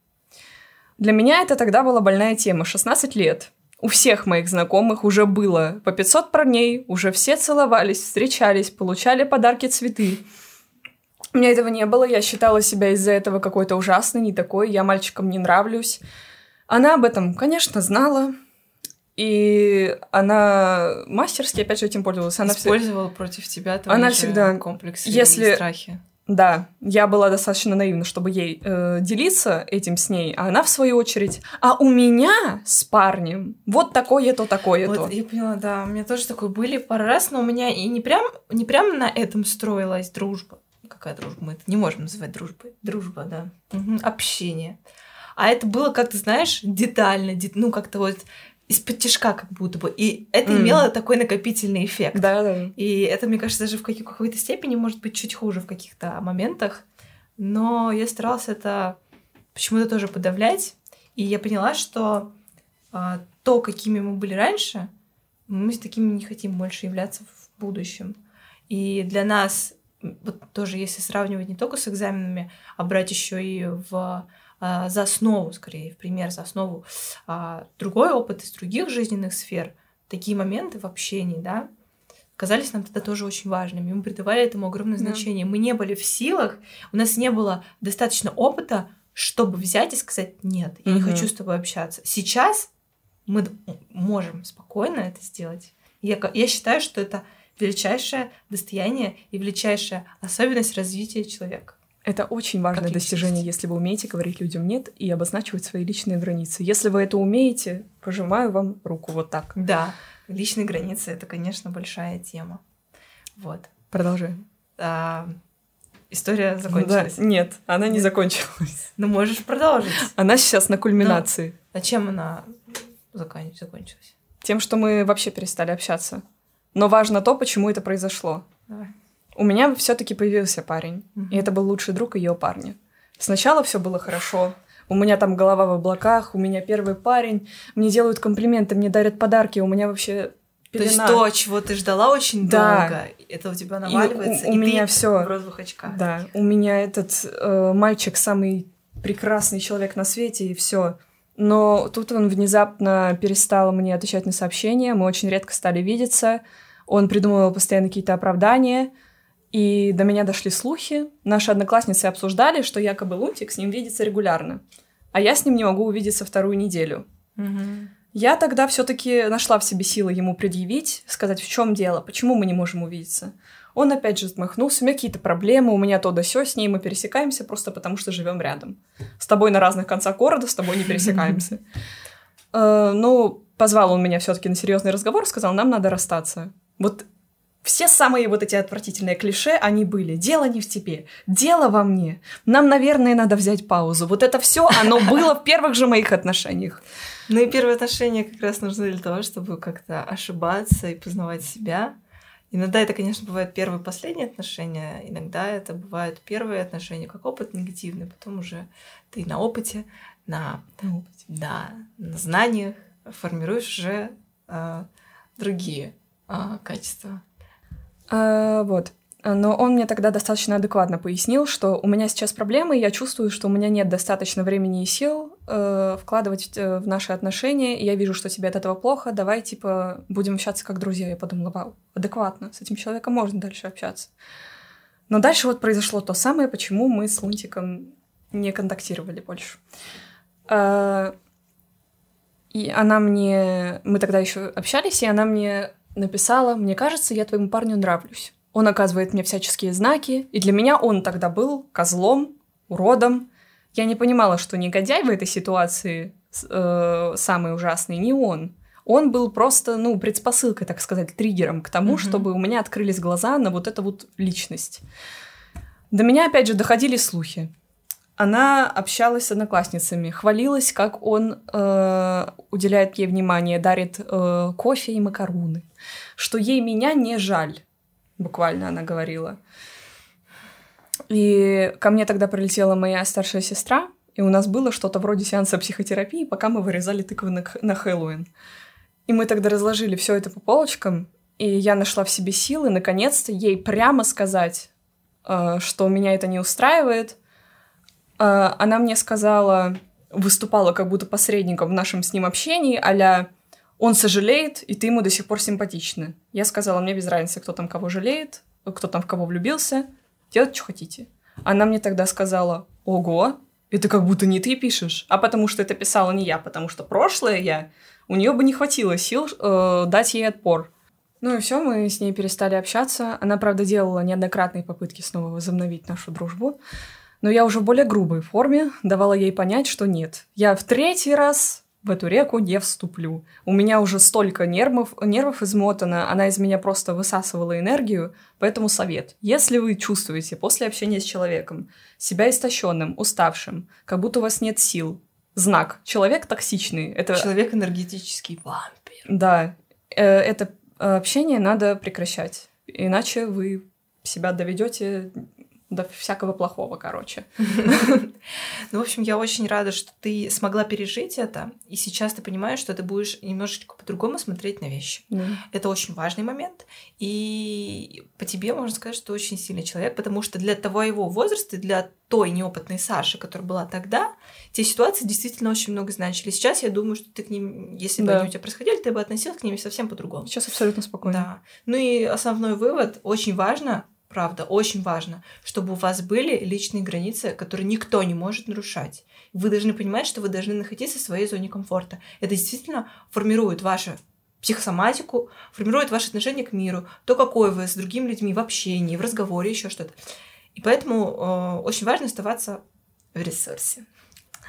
Для меня это тогда была больная тема. 16 лет. У всех моих знакомых уже было по 500 парней, уже все целовались, встречались, получали подарки, цветы. У меня этого не было, я считала себя из-за этого какой-то ужасной, не такой, я мальчикам не нравлюсь. Она об этом, конечно, знала, и она мастерски, опять же, этим пользовалась. Она Использовала вся... против тебя твои она всегда комплексы если... и страхи. Да, я была достаточно наивна, чтобы ей э, делиться этим с ней, а она в свою очередь. А у меня с парнем вот такое-то, такое-то. Вот, я поняла, да, у меня тоже такое были пару раз, но у меня и не прям, не прям на этом строилась дружба какая дружба? Мы это не можем называть дружбой. Дружба, да. Угу. Общение. А это было как-то, знаешь, детально, дет... ну, как-то вот из-под тяжка как будто бы. И это mm. имело такой накопительный эффект. Да, да. И это, мне кажется, даже в какой-то степени может быть чуть хуже в каких-то моментах. Но я старалась это почему-то тоже подавлять. И я поняла, что а, то, какими мы были раньше, мы с такими не хотим больше являться в будущем. И для нас вот тоже если сравнивать не только с экзаменами, а брать еще и в за основу, скорее, в пример, за основу а, другой опыт из других жизненных сфер, такие моменты в общении, да, казались нам тогда тоже очень важными. Мы придавали этому огромное да. значение. Мы не были в силах, у нас не было достаточно опыта, чтобы взять и сказать нет, я угу. не хочу с тобой общаться. Сейчас мы можем спокойно это сделать. Я, я считаю, что это величайшее достояние и величайшая особенность развития человека. Это очень важное достижение, если вы умеете говорить людям «нет» и обозначивать свои личные границы. Если вы это умеете, пожимаю вам руку вот так. Да, личные границы — это, конечно, большая тема. Вот. Продолжаем. А, история закончилась? Да, нет, она не закончилась. Ну, можешь продолжить. Она сейчас на кульминации. Но, а чем она закончилась? Тем, что мы вообще перестали общаться. Но важно то, почему это произошло. Давай. У меня все-таки появился парень, угу. и это был лучший друг ее парня. Сначала все было хорошо. У меня там голова в облаках, у меня первый парень, мне делают комплименты, мне дарят подарки, у меня вообще пелена. То есть то, чего ты ждала очень да. долго, это у тебя наваливается, и у, у и меня все. в розовых очках. Да, у меня этот э, мальчик самый прекрасный человек на свете, и все. Но тут он внезапно перестал мне отвечать на сообщения, мы очень редко стали видеться, он придумывал постоянно какие-то оправдания, и до меня дошли слухи. Наши одноклассницы обсуждали, что якобы Лунтик с ним видится регулярно, а я с ним не могу увидеться вторую неделю. Угу. Я тогда все-таки нашла в себе силы ему предъявить, сказать, в чем дело, почему мы не можем увидеться. Он опять же отмахнулся, у меня какие-то проблемы, у меня то да сё, с ней мы пересекаемся просто потому, что живем рядом. С тобой на разных концах города, с тобой не пересекаемся. Э, ну, позвал он меня все-таки на серьезный разговор, сказал, нам надо расстаться. Вот все самые вот эти отвратительные клише, они были. Дело не в тебе, дело во мне. Нам, наверное, надо взять паузу. Вот это все, оно было в первых же моих отношениях. Ну и первые отношения как раз нужны для того, чтобы как-то ошибаться и познавать себя. Иногда это, конечно, бывают первые и последние отношения, иногда это бывают первые отношения как опыт негативный, потом уже ты на опыте, на, на, опыте. Да, на знаниях формируешь уже э, другие э, качества. А, вот. Но он мне тогда достаточно адекватно пояснил, что у меня сейчас проблемы, и я чувствую, что у меня нет достаточно времени и сил э, вкладывать в, в наши отношения, и я вижу, что тебе от этого плохо, давай, типа, будем общаться как друзья. Я подумала, вау, адекватно, с этим человеком можно дальше общаться. Но дальше вот произошло то самое, почему мы с Лунтиком не контактировали больше. Э, и она мне... Мы тогда еще общались, и она мне написала, мне кажется, я твоему парню нравлюсь. Он оказывает мне всяческие знаки, и для меня он тогда был козлом, уродом. Я не понимала, что негодяй в этой ситуации э, самый ужасный не он. Он был просто, ну, предпосылкой, так сказать, триггером к тому, mm-hmm. чтобы у меня открылись глаза на вот эту вот личность. До меня, опять же, доходили слухи. Она общалась с одноклассницами, хвалилась, как он э, уделяет ей внимание, дарит э, кофе и макаруны, что ей меня не жаль буквально она говорила. И ко мне тогда прилетела моя старшая сестра, и у нас было что-то вроде сеанса психотерапии, пока мы вырезали тыквы на, на Хэллоуин. И мы тогда разложили все это по полочкам, и я нашла в себе силы, наконец-то, ей прямо сказать, э, что меня это не устраивает. Э, она мне сказала, выступала как будто посредником в нашем с ним общении, а он сожалеет, и ты ему до сих пор симпатична. Я сказала, мне без разницы, кто там кого жалеет, кто там в кого влюбился, делать, что хотите. Она мне тогда сказала, ого, это как будто не ты пишешь, а потому что это писала не я, потому что прошлое я, у нее бы не хватило сил э, дать ей отпор. Ну и все, мы с ней перестали общаться. Она, правда, делала неоднократные попытки снова возобновить нашу дружбу. Но я уже в более грубой форме давала ей понять, что нет. Я в третий раз в эту реку не вступлю. У меня уже столько нервов, нервов измотано, она из меня просто высасывала энергию, поэтому совет. Если вы чувствуете после общения с человеком себя истощенным, уставшим, как будто у вас нет сил, знак. Человек токсичный. Это... Человек энергетический вампир. Да. Э, это общение надо прекращать. Иначе вы себя доведете до всякого плохого, короче. Ну, в общем, я очень рада, что ты смогла пережить это, и сейчас ты понимаешь, что ты будешь немножечко по-другому смотреть на вещи. Это очень важный момент, и по тебе можно сказать, что ты очень сильный человек, потому что для твоего возраста, для той неопытной Саши, которая была тогда, те ситуации действительно очень много значили. Сейчас я думаю, что ты к ним, если бы они у тебя происходили, ты бы относилась к ним совсем по-другому. Сейчас абсолютно спокойно. Да. Ну и основной вывод, очень важно правда, очень важно, чтобы у вас были личные границы, которые никто не может нарушать. Вы должны понимать, что вы должны находиться в своей зоне комфорта. Это действительно формирует вашу психосоматику, формирует ваше отношение к миру, то, какой вы с другими людьми в общении, в разговоре, еще что-то. И поэтому э, очень важно оставаться в ресурсе.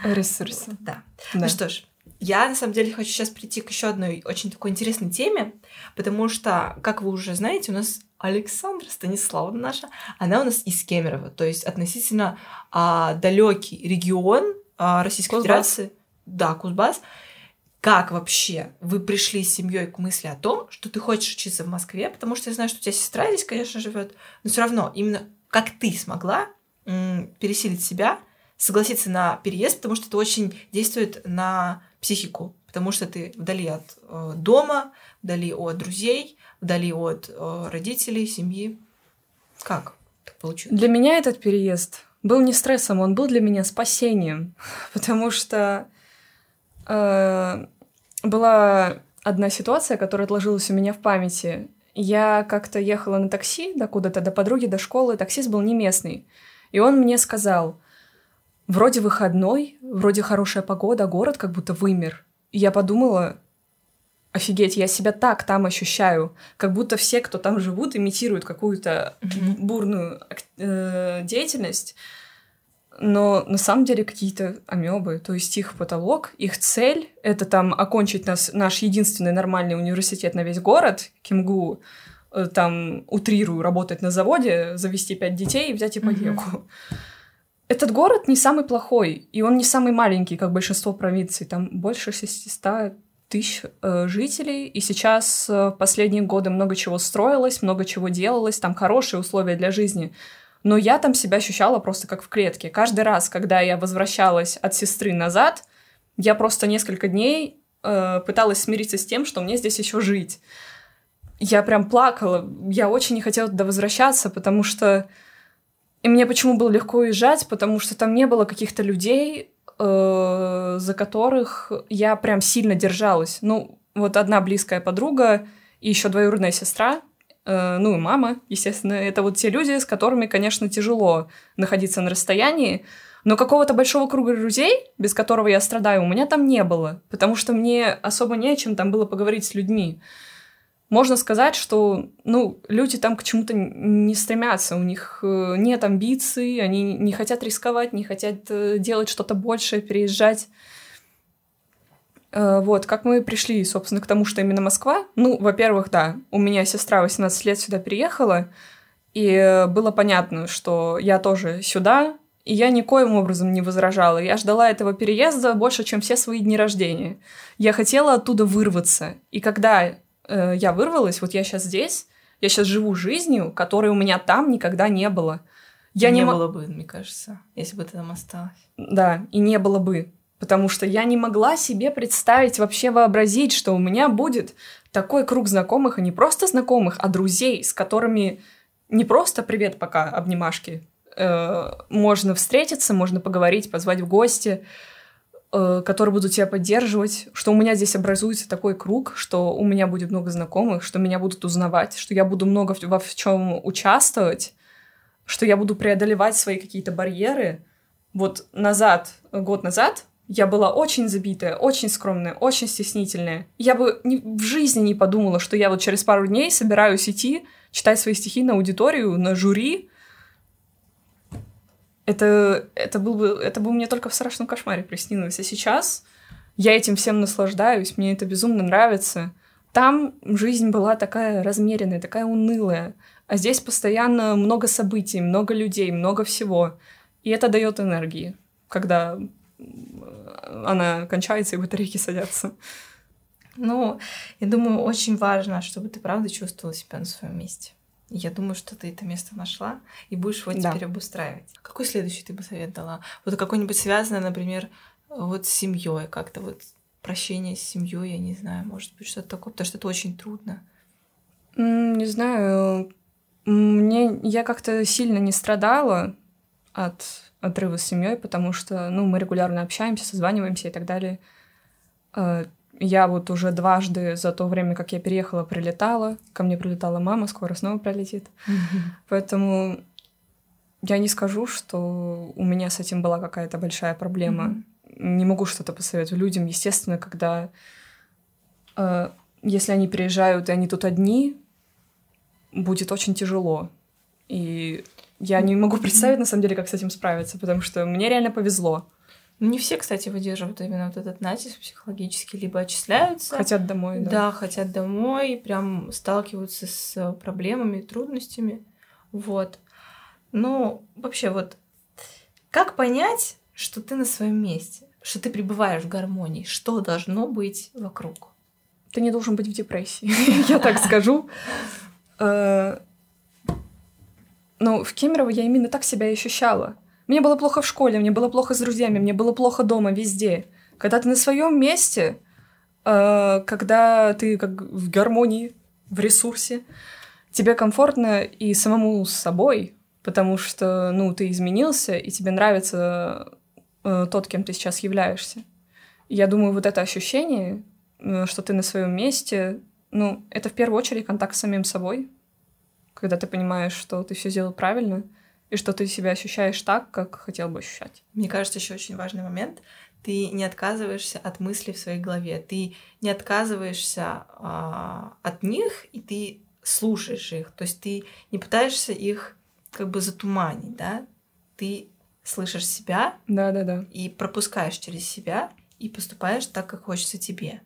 В ресурсе. Да. да. Ну что ж, я на самом деле хочу сейчас прийти к еще одной очень такой интересной теме, потому что, как вы уже знаете, у нас Александра Станиславовна наша, она у нас из Кемерово, то есть относительно а, далекий регион а, Российской Кузбасс. Федерации. Да, Кузбасс. Как вообще вы пришли с семьей к мысли о том, что ты хочешь учиться в Москве? Потому что я знаю, что у тебя сестра здесь, конечно, живет, но все равно именно как ты смогла м, пересилить себя, согласиться на переезд, потому что это очень действует на психику, потому что ты вдали от э, дома, вдали от друзей, вдали от э, родителей, семьи. Как так получилось? Для меня этот переезд был не стрессом, он был для меня спасением, потому что э, была одна ситуация, которая отложилась у меня в памяти. Я как-то ехала на такси до куда-то, до подруги, до школы. Таксист был не местный. И он мне сказал, вроде выходной, вроде хорошая погода, город как будто вымер. И я подумала, Офигеть, я себя так там ощущаю, как будто все, кто там живут, имитируют какую-то mm-hmm. бурную э, деятельность. но на самом деле какие-то амебы, то есть их потолок, их цель — это там окончить нас, наш единственный нормальный университет на весь город, Кимгу, э, там, утрирую, работать на заводе, завести пять детей и взять ипотеку. Mm-hmm. Этот город не самый плохой, и он не самый маленький, как большинство провинций. Там больше 600 тысяч э, жителей, и сейчас э, последние годы много чего строилось, много чего делалось, там хорошие условия для жизни. Но я там себя ощущала просто как в клетке. Каждый раз, когда я возвращалась от сестры назад, я просто несколько дней э, пыталась смириться с тем, что мне здесь еще жить. Я прям плакала. Я очень не хотела туда возвращаться, потому что и мне почему было легко уезжать, потому что там не было каких-то людей, э, за которых я прям сильно держалась. Ну, вот одна близкая подруга и еще двоюродная сестра, э, ну и мама, естественно, это вот те люди, с которыми, конечно, тяжело находиться на расстоянии, но какого-то большого круга друзей, без которого я страдаю, у меня там не было, потому что мне особо не о чем там было поговорить с людьми можно сказать, что, ну, люди там к чему-то не стремятся, у них э, нет амбиций, они не хотят рисковать, не хотят э, делать что-то большее, переезжать. Э, вот, как мы пришли, собственно, к тому, что именно Москва. Ну, во-первых, да, у меня сестра 18 лет сюда переехала, и было понятно, что я тоже сюда, и я никоим образом не возражала. Я ждала этого переезда больше, чем все свои дни рождения. Я хотела оттуда вырваться. И когда э, я вырвалась, вот я сейчас здесь, я сейчас живу жизнью, которой у меня там никогда не было. Я не, не было бы, мне кажется, если бы ты там осталась. Да, и не было бы. Потому что я не могла себе представить, вообще вообразить, что у меня будет такой круг знакомых, и не просто знакомых, а друзей, с которыми не просто «привет, пока», обнимашки. Э, можно встретиться, можно поговорить, позвать в гости, Э, которые будут тебя поддерживать, что у меня здесь образуется такой круг, что у меня будет много знакомых, что меня будут узнавать, что я буду много во в чем участвовать, что я буду преодолевать свои какие-то барьеры. Вот назад, год назад, я была очень забитая, очень скромная, очень стеснительная. Я бы ни, в жизни не подумала, что я вот через пару дней собираюсь идти читать свои стихи на аудиторию, на жюри, это, это, был бы, это бы мне только в страшном кошмаре приснилось. А сейчас я этим всем наслаждаюсь, мне это безумно нравится. Там жизнь была такая размеренная, такая унылая. А здесь постоянно много событий, много людей, много всего. И это дает энергии, когда она кончается и батарейки садятся. Ну, я думаю, очень важно, чтобы ты правда чувствовала себя на своем месте. Я думаю, что ты это место нашла и будешь его да. теперь обустраивать. Какой следующий ты бы совет дала? Вот какой-нибудь связанный, например, вот с семьей, как-то вот прощение с семьей, я не знаю, может быть, что-то такое, потому что это очень трудно. Не знаю. Мне я как-то сильно не страдала от отрыва с семьей, потому что, ну, мы регулярно общаемся, созваниваемся и так далее. Я вот уже дважды за то время, как я переехала, прилетала. Ко мне прилетала мама, скоро снова прилетит. Поэтому я не скажу, что у меня с этим была какая-то большая проблема. Не могу что-то посоветовать людям. Естественно, когда э, если они приезжают и они тут одни, будет очень тяжело. И я не могу представить, на самом деле, как с этим справиться, потому что мне реально повезло. Не все, кстати, выдерживают именно вот этот натиск психологический, либо отчисляются. Хотят домой, да. Да, хотят домой, прям сталкиваются с проблемами, трудностями. Вот. Ну, вообще, вот как понять, что ты на своем месте, что ты пребываешь в гармонии, что должно быть вокруг? Ты не должен быть в депрессии, я так скажу. Э, ну, в Кемерово я именно так себя ощущала. Мне было плохо в школе, мне было плохо с друзьями, мне было плохо дома, везде. Когда ты на своем месте, э, когда ты как в гармонии, в ресурсе, тебе комфортно и самому с собой, потому что, ну, ты изменился, и тебе нравится э, тот, кем ты сейчас являешься. я думаю, вот это ощущение, э, что ты на своем месте, ну, это в первую очередь контакт с самим собой, когда ты понимаешь, что ты все сделал правильно — и что ты себя ощущаешь так, как хотел бы ощущать. Мне кажется, еще очень важный момент. Ты не отказываешься от мыслей в своей голове, ты не отказываешься а, от них, и ты слушаешь их. То есть ты не пытаешься их как бы затуманить, да? Ты слышишь себя Да, да, да. и пропускаешь через себя и поступаешь так, как хочется тебе.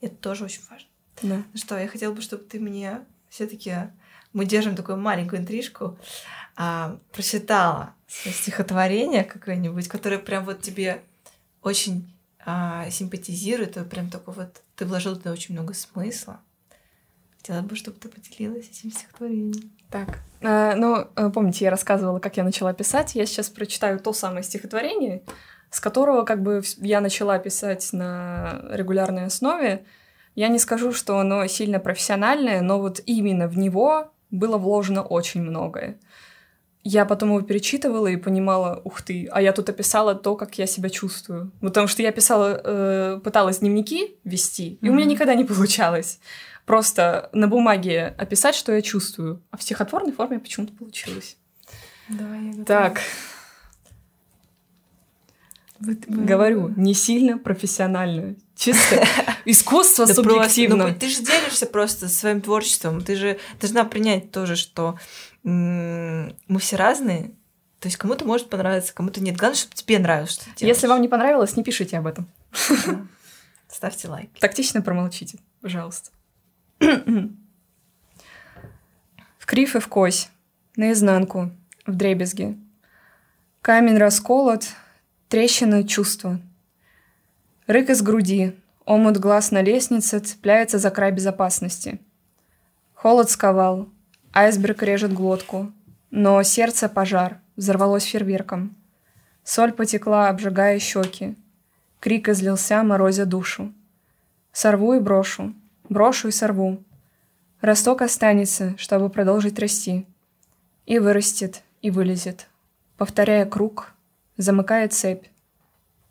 Это тоже очень важно. Да. Ну что, я хотела бы, чтобы ты мне все-таки мы держим такую маленькую интрижку, а, прочитала стихотворение какое-нибудь, которое прям вот тебе очень а, симпатизирует, и прям такой вот ты вложил туда очень много смысла. Хотела бы, чтобы ты поделилась этим стихотворением. Так, э, ну, э, помните, я рассказывала, как я начала писать. Я сейчас прочитаю то самое стихотворение, с которого как бы я начала писать на регулярной основе. Я не скажу, что оно сильно профессиональное, но вот именно в него было вложено очень многое. Я потом его перечитывала и понимала, ух ты, а я тут описала то, как я себя чувствую. Потому что я писала, э, пыталась дневники вести, и у меня никогда не получалось. Просто на бумаге описать, что я чувствую. А в стихотворной форме почему-то получилось. Давай, я готова. Так, говорю, не сильно профессионально. Чисто искусство Да просто, субъективно. ну, ты же делишься просто своим творчеством. Ты же должна принять тоже, что м, мы все разные. То есть кому-то может понравиться, кому-то нет. Главное, чтобы тебе нравилось, что ты делаешь. Если вам не понравилось, не пишите об этом. Да. Ставьте лайк. Тактично промолчите, пожалуйста. В крив и в кось, наизнанку, в дребезги. Камень расколот, трещина чувства. Рык из груди, омут глаз на лестнице цепляется за край безопасности. Холод сковал, айсберг режет глотку, но сердце пожар, взорвалось фейерверком. Соль потекла, обжигая щеки. Крик излился, морозя душу. Сорву и брошу, брошу и сорву. Росток останется, чтобы продолжить расти. И вырастет, и вылезет. Повторяя круг, замыкая цепь.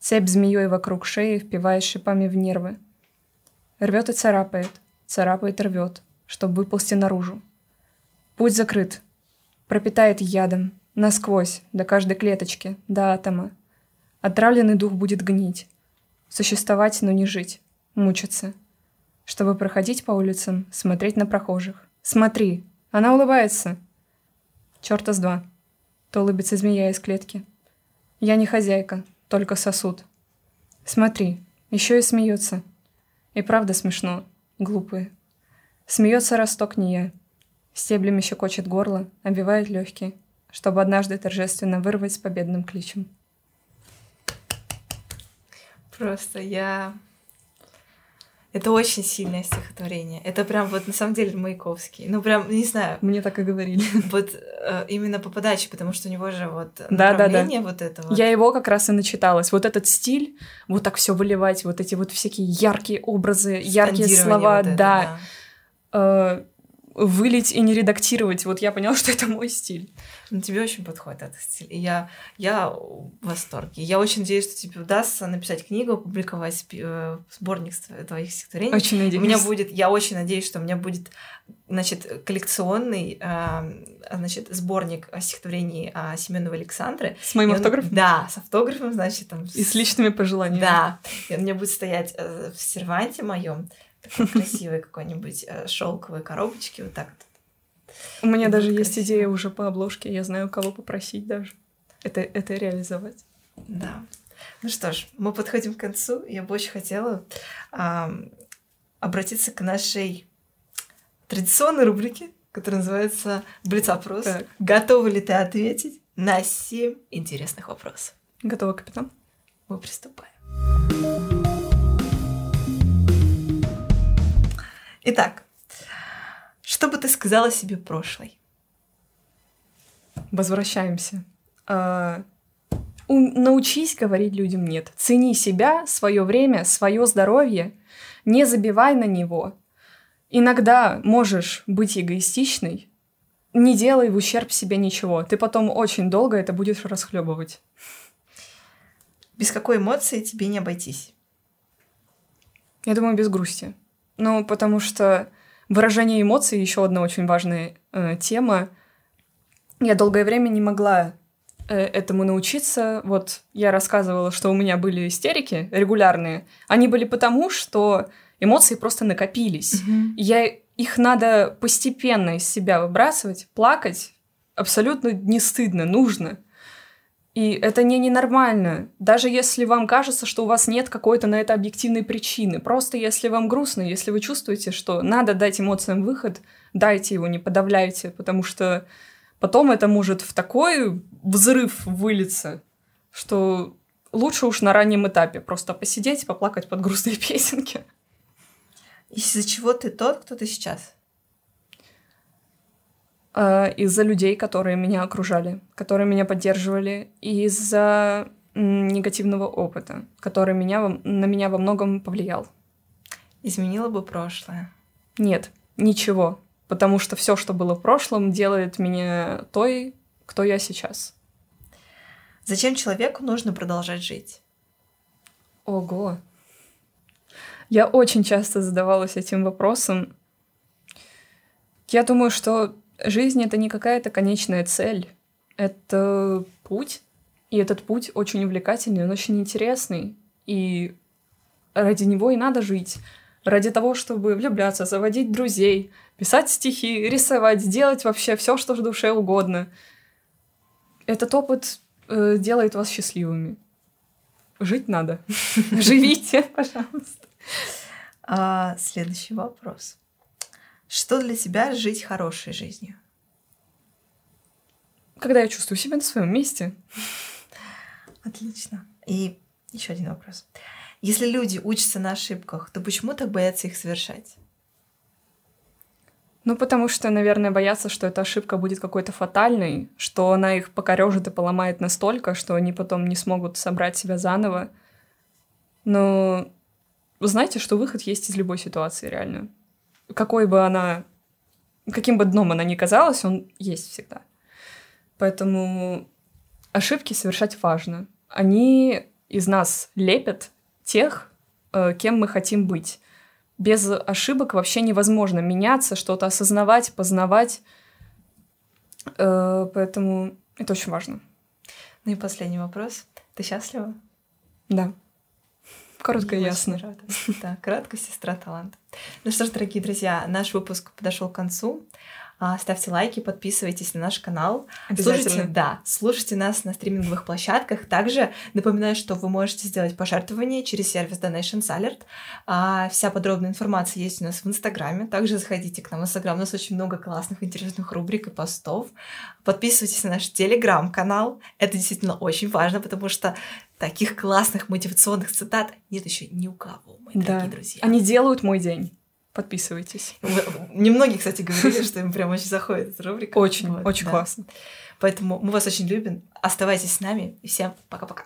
Цепь змеей вокруг шеи, впиваясь шипами в нервы. Рвет и царапает, царапает и рвет, чтобы выползти наружу. Путь закрыт. Пропитает ядом, насквозь, до каждой клеточки, до атома. Отравленный дух будет гнить. Существовать, но не жить. Мучиться. Чтобы проходить по улицам, смотреть на прохожих. Смотри, она улыбается. Чёрта с два. То улыбится змея из клетки. Я не хозяйка, только сосуд. Смотри, еще и смеется. И правда смешно, глупые. Смеется росток не я. Стеблями щекочет горло, обвивает легкие, чтобы однажды торжественно вырвать с победным кличем. Просто я... Это очень сильное стихотворение. Это прям вот на самом деле Маяковский. Ну прям, не знаю, Мне так и говорили. вот э, именно по подаче, потому что у него же вот направление вот это вот. Я его как раз и начиталась. Вот этот стиль, вот так все выливать, вот эти вот всякие яркие образы, яркие слова, вот это, да. Э, вылить и не редактировать. Вот я поняла, что это мой стиль. Ну, тебе очень подходит этот стиль. И я, я в восторге. Я очень надеюсь, что тебе удастся написать книгу, опубликовать э, сборник с тво- твоих стихотворений. Очень У надеюсь. меня будет, я очень надеюсь, что у меня будет, значит, коллекционный, э, значит, сборник стихотворений о Семеновой Александре. С моим он- автографом? Да, с автографом, значит, там. И с личными пожеланиями. Да. И он мне будет стоять э, в серванте моем, такой красивой какой-нибудь шелковой коробочке, вот так вот. У меня даже есть идея уже по обложке. Я знаю, кого попросить даже. Это, это реализовать. Да. Ну что ж, мы подходим к концу. Я бы очень хотела обратиться к нашей традиционной рубрике, которая называется «Блиц-опрос». Так. Готова ли ты ответить на семь интересных вопросов? Готова, капитан? Мы приступаем. Итак, что бы ты сказала себе прошлой? Возвращаемся. А, научись говорить людям нет. Цени себя, свое время, свое здоровье. Не забивай на него. Иногда можешь быть эгоистичной. Не делай в ущерб себе ничего. Ты потом очень долго это будешь расхлебывать. Без какой эмоции тебе не обойтись? Я думаю, без грусти. Ну, потому что выражение эмоций еще одна очень важная э, тема. Я долгое время не могла э, этому научиться. Вот я рассказывала, что у меня были истерики регулярные. Они были потому, что эмоции просто накопились. И Я, их надо постепенно из себя выбрасывать, плакать. Абсолютно не стыдно, нужно. И это не ненормально. Даже если вам кажется, что у вас нет какой-то на это объективной причины. Просто если вам грустно, если вы чувствуете, что надо дать эмоциям выход, дайте его, не подавляйте, потому что потом это может в такой взрыв вылиться, что лучше уж на раннем этапе просто посидеть, поплакать под грустные песенки. Из-за чего ты тот, кто ты сейчас? Э, из-за людей, которые меня окружали, которые меня поддерживали, и из-за негативного опыта, который меня, на меня во многом повлиял. Изменила бы прошлое? Нет, ничего. Потому что все, что было в прошлом, делает меня той, кто я сейчас. Зачем человеку нужно продолжать жить? Ого. Я очень часто задавалась этим вопросом. Я думаю, что Жизнь — это не какая-то конечная цель. Это путь, и этот путь очень увлекательный, он очень интересный. И ради него и надо жить. Ради того, чтобы влюбляться, заводить друзей, писать стихи, рисовать, делать вообще все, что в душе угодно. Этот опыт э, делает вас счастливыми. Жить надо. Живите, пожалуйста. А, следующий вопрос. Что для тебя жить хорошей жизнью? Когда я чувствую себя на своем месте. Отлично. И еще один вопрос. Если люди учатся на ошибках, то почему так боятся их совершать? Ну, потому что, наверное, боятся, что эта ошибка будет какой-то фатальной, что она их покорежит и поломает настолько, что они потом не смогут собрать себя заново. Но знаете, что выход есть из любой ситуации, реально какой бы она, каким бы дном она ни казалась, он есть всегда. Поэтому ошибки совершать важно. Они из нас лепят тех, э, кем мы хотим быть. Без ошибок вообще невозможно меняться, что-то осознавать, познавать. Э, поэтому это очень важно. Ну и последний вопрос. Ты счастлива? Да. Коротко и ясно. Рада. Да, кратко сестра талант. Ну что ж, дорогие друзья, наш выпуск подошел к концу. А, ставьте лайки, подписывайтесь на наш канал. Слушайте, да, слушайте нас на стриминговых площадках. Также напоминаю, что вы можете сделать пожертвование через сервис Donations Alert. А, вся подробная информация есть у нас в Инстаграме. Также заходите к нам в Инстаграм. У нас очень много классных, интересных рубрик и постов. Подписывайтесь на наш Телеграм-канал. Это действительно очень важно, потому что таких классных мотивационных цитат нет еще ни у кого, мои да. дорогие друзья. Они делают мой день. Подписывайтесь. Немногие, кстати, говорили, что им прям очень заходит эта рубрика. Очень, вот, очень да. классно. Поэтому мы вас очень любим. Оставайтесь с нами. И всем пока-пока.